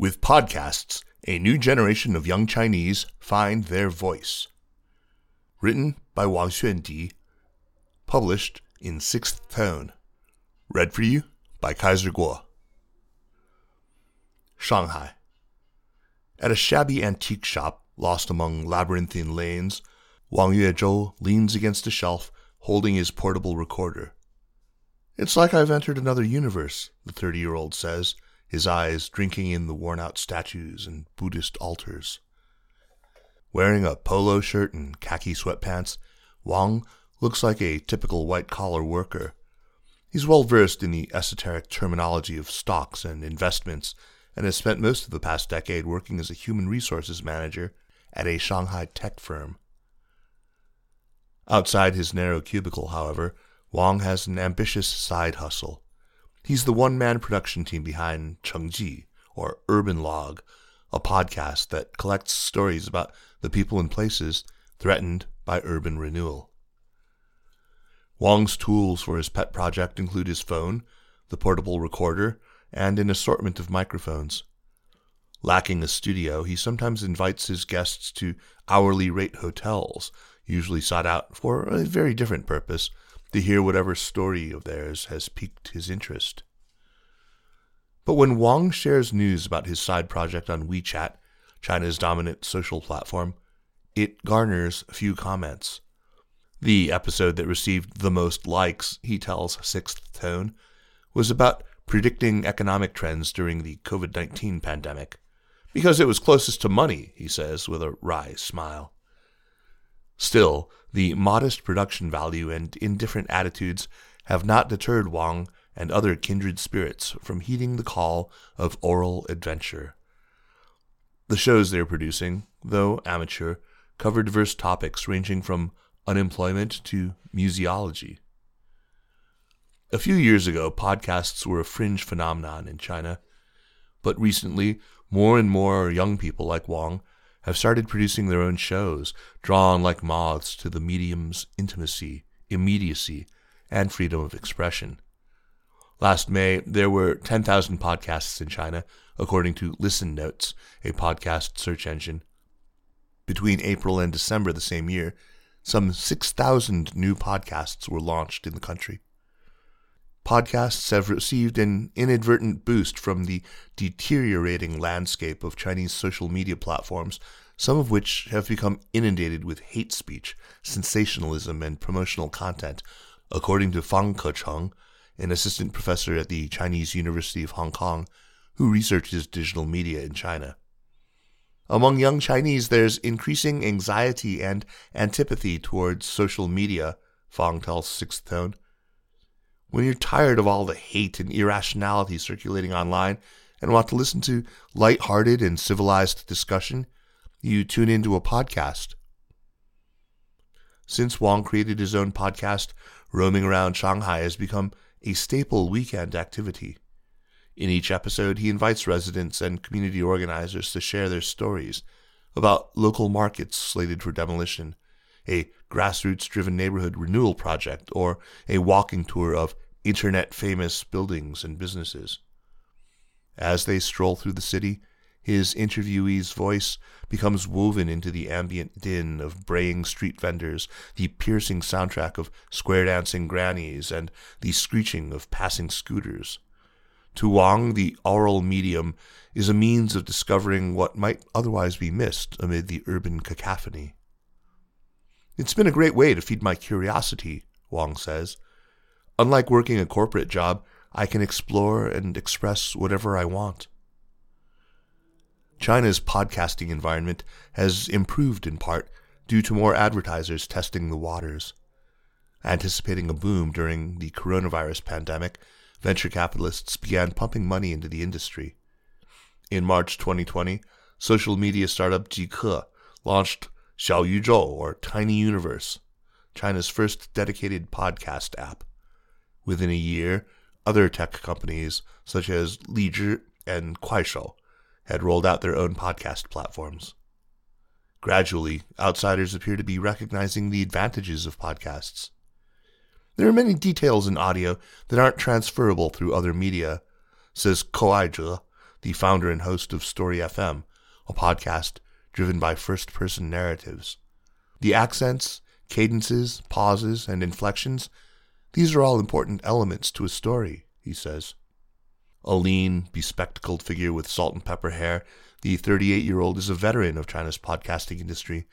With podcasts, a new generation of young Chinese find their voice. Written by Wang Xuandi. Published in Sixth Tone. Read for you by Kaiser Kuo. Shanghai. At a shabby antique shop lost among labyrinthine lanes, Wang Yuezhou leans against a shelf holding his portable recorder. It's like I've entered another universe, the 30 year old says, his eyes drinking in the worn out statues and Buddhist altars. Wearing a polo shirt and khaki sweatpants, Wang looks like a typical white collar worker. He's well versed in the esoteric terminology of stocks and investments and has spent most of the past decade working as a human resources manager at a Shanghai tech firm. Outside his narrow cubicle, however, Wang has an ambitious side hustle. He's the one man production team behind Chengji, or Urban Log, a podcast that collects stories about the people and places threatened by urban renewal. Wang's tools for his pet project include his phone, the portable recorder, and an assortment of microphones. Lacking a studio, he sometimes invites his guests to hourly rate hotels, usually sought out for a very different purpose to hear whatever story of theirs has piqued his interest. But when Wang shares news about his side project on WeChat, China's dominant social platform, it garners few comments. The episode that received the most likes, he tells Sixth Tone, was about predicting economic trends during the COVID 19 pandemic. Because it was closest to money, he says with a wry smile. Still, the modest production value and indifferent attitudes have not deterred Wang and other kindred spirits from heeding the call of oral adventure. The shows they're producing, though amateur, cover diverse topics ranging from unemployment to museology. A few years ago, podcasts were a fringe phenomenon in China, but recently, more and more young people like Wang have started producing their own shows, drawn like moths to the medium's intimacy, immediacy, and freedom of expression. Last May, there were 10,000 podcasts in China, according to Listen Notes, a podcast search engine. Between April and December the same year, some 6,000 new podcasts were launched in the country. Podcasts have received an inadvertent boost from the deteriorating landscape of Chinese social media platforms, some of which have become inundated with hate speech, sensationalism, and promotional content, according to Fang Kecheng, an assistant professor at the Chinese University of Hong Kong, who researches digital media in China. Among young Chinese, there's increasing anxiety and antipathy towards social media, Fang tells Sixth Tone. When you're tired of all the hate and irrationality circulating online and want to listen to light-hearted and civilized discussion, you tune into a podcast. Since Wang created his own podcast, roaming around Shanghai has become a staple weekend activity. In each episode, he invites residents and community organizers to share their stories about local markets slated for demolition, a grassroots driven neighborhood renewal project, or a walking tour of internet famous buildings and businesses. As they stroll through the city, his interviewee's voice becomes woven into the ambient din of braying street vendors, the piercing soundtrack of square dancing grannies, and the screeching of passing scooters. To Wang, the oral medium is a means of discovering what might otherwise be missed amid the urban cacophony. It's been a great way to feed my curiosity, Wang says. Unlike working a corporate job, I can explore and express whatever I want. China's podcasting environment has improved in part due to more advertisers testing the waters. Anticipating a boom during the coronavirus pandemic, venture capitalists began pumping money into the industry. In March 2020, social media startup Jike launched Xiaoyuzhou or Tiny Universe, China's first dedicated podcast app. Within a year, other tech companies such as Lizhi and Kuaishou had rolled out their own podcast platforms. Gradually, outsiders appear to be recognizing the advantages of podcasts. There are many details in audio that aren't transferable through other media, says Kou Aizhe, the founder and host of Story FM, a podcast driven by first person narratives. The accents, cadences, pauses, and inflections, these are all important elements to a story, he says. A lean, bespectacled figure with salt and pepper hair, the 38 year old is a veteran of China's podcasting industry,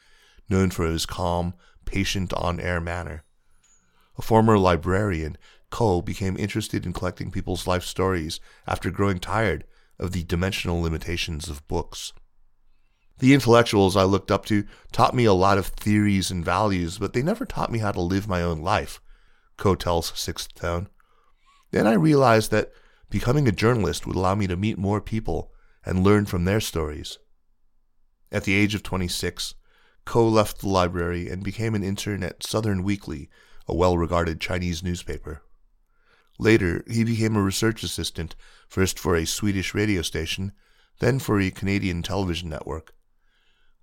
known for his calm, patient on air manner. A former librarian, Kou became interested in collecting people's life stories after growing tired of the dimensional limitations of books. The intellectuals I looked up to taught me a lot of theories and values, but they never taught me how to live my own life, Kou tells Sixth Tone. Then I realized that becoming a journalist would allow me to meet more people and learn from their stories. At the age of 26, Kou left the library and became an intern at Southern Weekly a well regarded Chinese newspaper. Later, he became a research assistant, first for a Swedish radio station, then for a Canadian television network.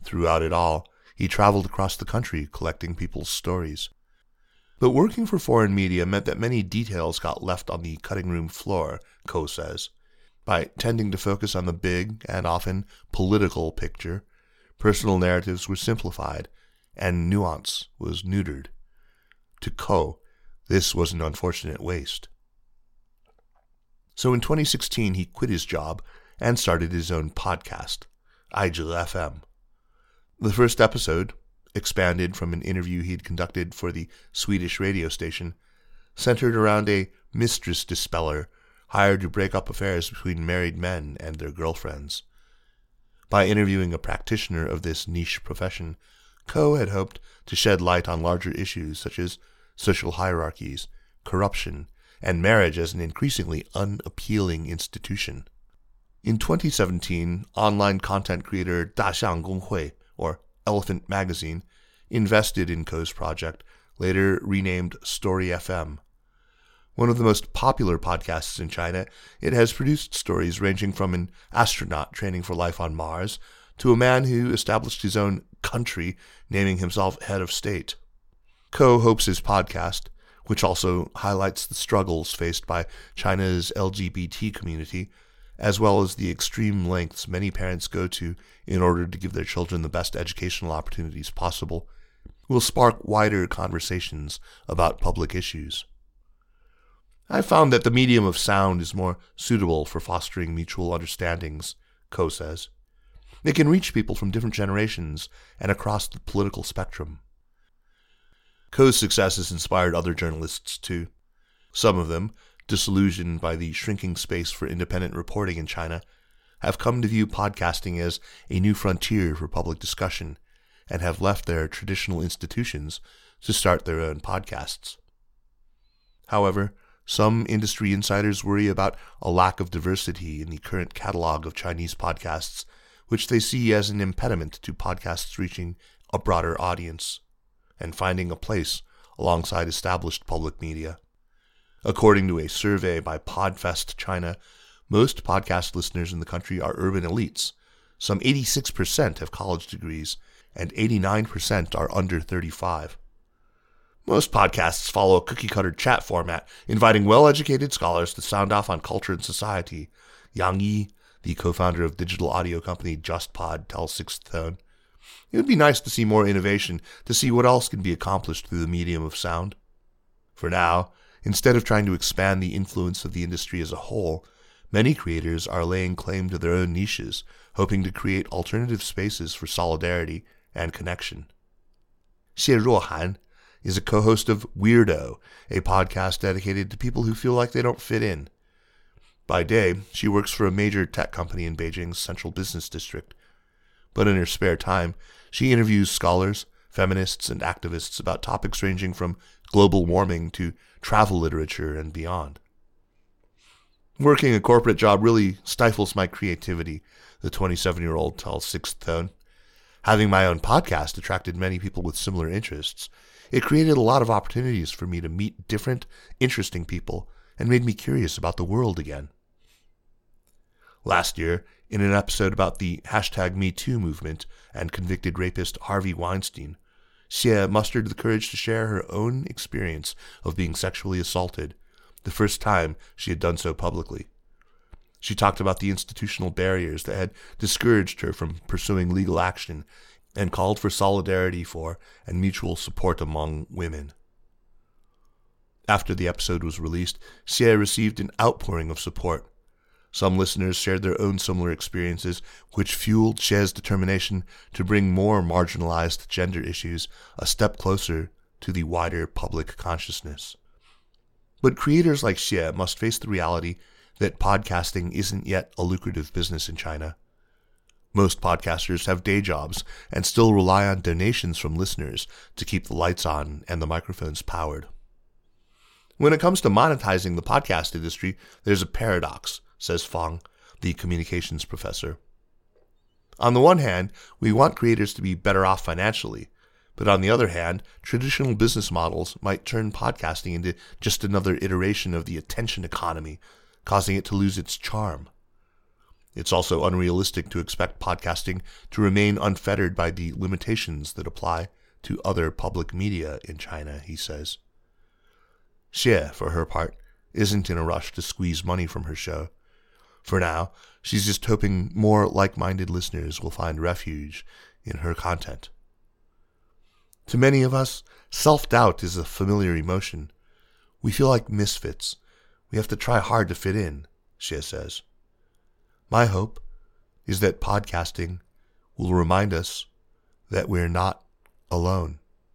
Throughout it all, he traveled across the country collecting people's stories. But working for foreign media meant that many details got left on the cutting room floor, Kou says. By tending to focus on the big and often political picture, personal narratives were simplified and nuance was neutered. To Kou, this was an unfortunate waste. So in 2016, he quit his job and started his own podcast, Aizhe FM. The first episode, expanded from an interview he had conducted for the Swedish radio station, centered around a mistress dispeller hired to break up affairs between married men and their girlfriends. By interviewing a practitioner of this niche profession, Kou had hoped to shed light on larger issues such as social hierarchies, corruption, and marriage as an increasingly unappealing institution. In 2017, online content creator Daxiang Gonghui, or Elephant Magazine, invested in Kou's project, later renamed Story FM. One of the most popular podcasts in China, it has produced stories ranging from an astronaut training for life on Mars to a man who established his own country, naming himself head of state. Kou hopes his podcast, which also highlights the struggles faced by China's LGBT community, as well as the extreme lengths many parents go to in order to give their children the best educational opportunities possible, will spark wider conversations about public issues. I found that the medium of sound is more suitable for fostering mutual understandings, Kou says. It can reach people from different generations and across the political spectrum. Kou's success has inspired other journalists too. Some of them, disillusioned by the shrinking space for independent reporting in China, have come to view podcasting as a new frontier for public discussion and have left their traditional institutions to start their own podcasts. However, some industry insiders worry about a lack of diversity in the current catalog of Chinese podcasts, which they see as an impediment to podcasts reaching a broader audience and finding a place alongside established public media. According to a survey by Podfest China, most podcast listeners in the country are urban elites. Some 86% have college degrees, and 89% are under 35. Most podcasts follow a cookie cutter chat format, inviting well educated scholars to sound off on culture and society. Yang Yi, the co founder of digital audio company JustPod, tells Sixth Tone. It would be nice to see more innovation, to see what else can be accomplished through the medium of sound. For now, instead of trying to expand the influence of the industry as a whole, many creators are laying claim to their own niches, hoping to create alternative spaces for solidarity and connection. Xie Ruohan is a co-host of Weirdo, a podcast dedicated to people who feel like they don't fit in. By day, she works for a major tech company in Beijing's central business district. But in her spare time, she interviews scholars, feminists, and activists about topics ranging from global warming to travel literature and beyond. Working a corporate job really stifles my creativity, the 27 year old tells Sixth Tone. Having my own podcast attracted many people with similar interests. It created a lot of opportunities for me to meet different, interesting people and made me curious about the world again. Last year, in an episode about the hashtag MeToo movement and convicted rapist Harvey Weinstein, Xie uh, mustered the courage to share her own experience of being sexually assaulted, the first time she had done so publicly. She talked about the institutional barriers that had discouraged her from pursuing legal action and called for solidarity for and mutual support among women. After the episode was released, Xie received an outpouring of support some listeners shared their own similar experiences, which fueled Xie's determination to bring more marginalized gender issues a step closer to the wider public consciousness. But creators like Xie must face the reality that podcasting isn't yet a lucrative business in China. Most podcasters have day jobs and still rely on donations from listeners to keep the lights on and the microphones powered. When it comes to monetizing the podcast industry, there's a paradox says Fang, the communications professor. On the one hand, we want creators to be better off financially, but on the other hand, traditional business models might turn podcasting into just another iteration of the attention economy, causing it to lose its charm. It's also unrealistic to expect podcasting to remain unfettered by the limitations that apply to other public media in China, he says. Xie, for her part, isn't in a rush to squeeze money from her show. For now, she's just hoping more like minded listeners will find refuge in her content. To many of us, self doubt is a familiar emotion. We feel like misfits. We have to try hard to fit in, Xie says. My hope is that podcasting will remind us that we're not alone.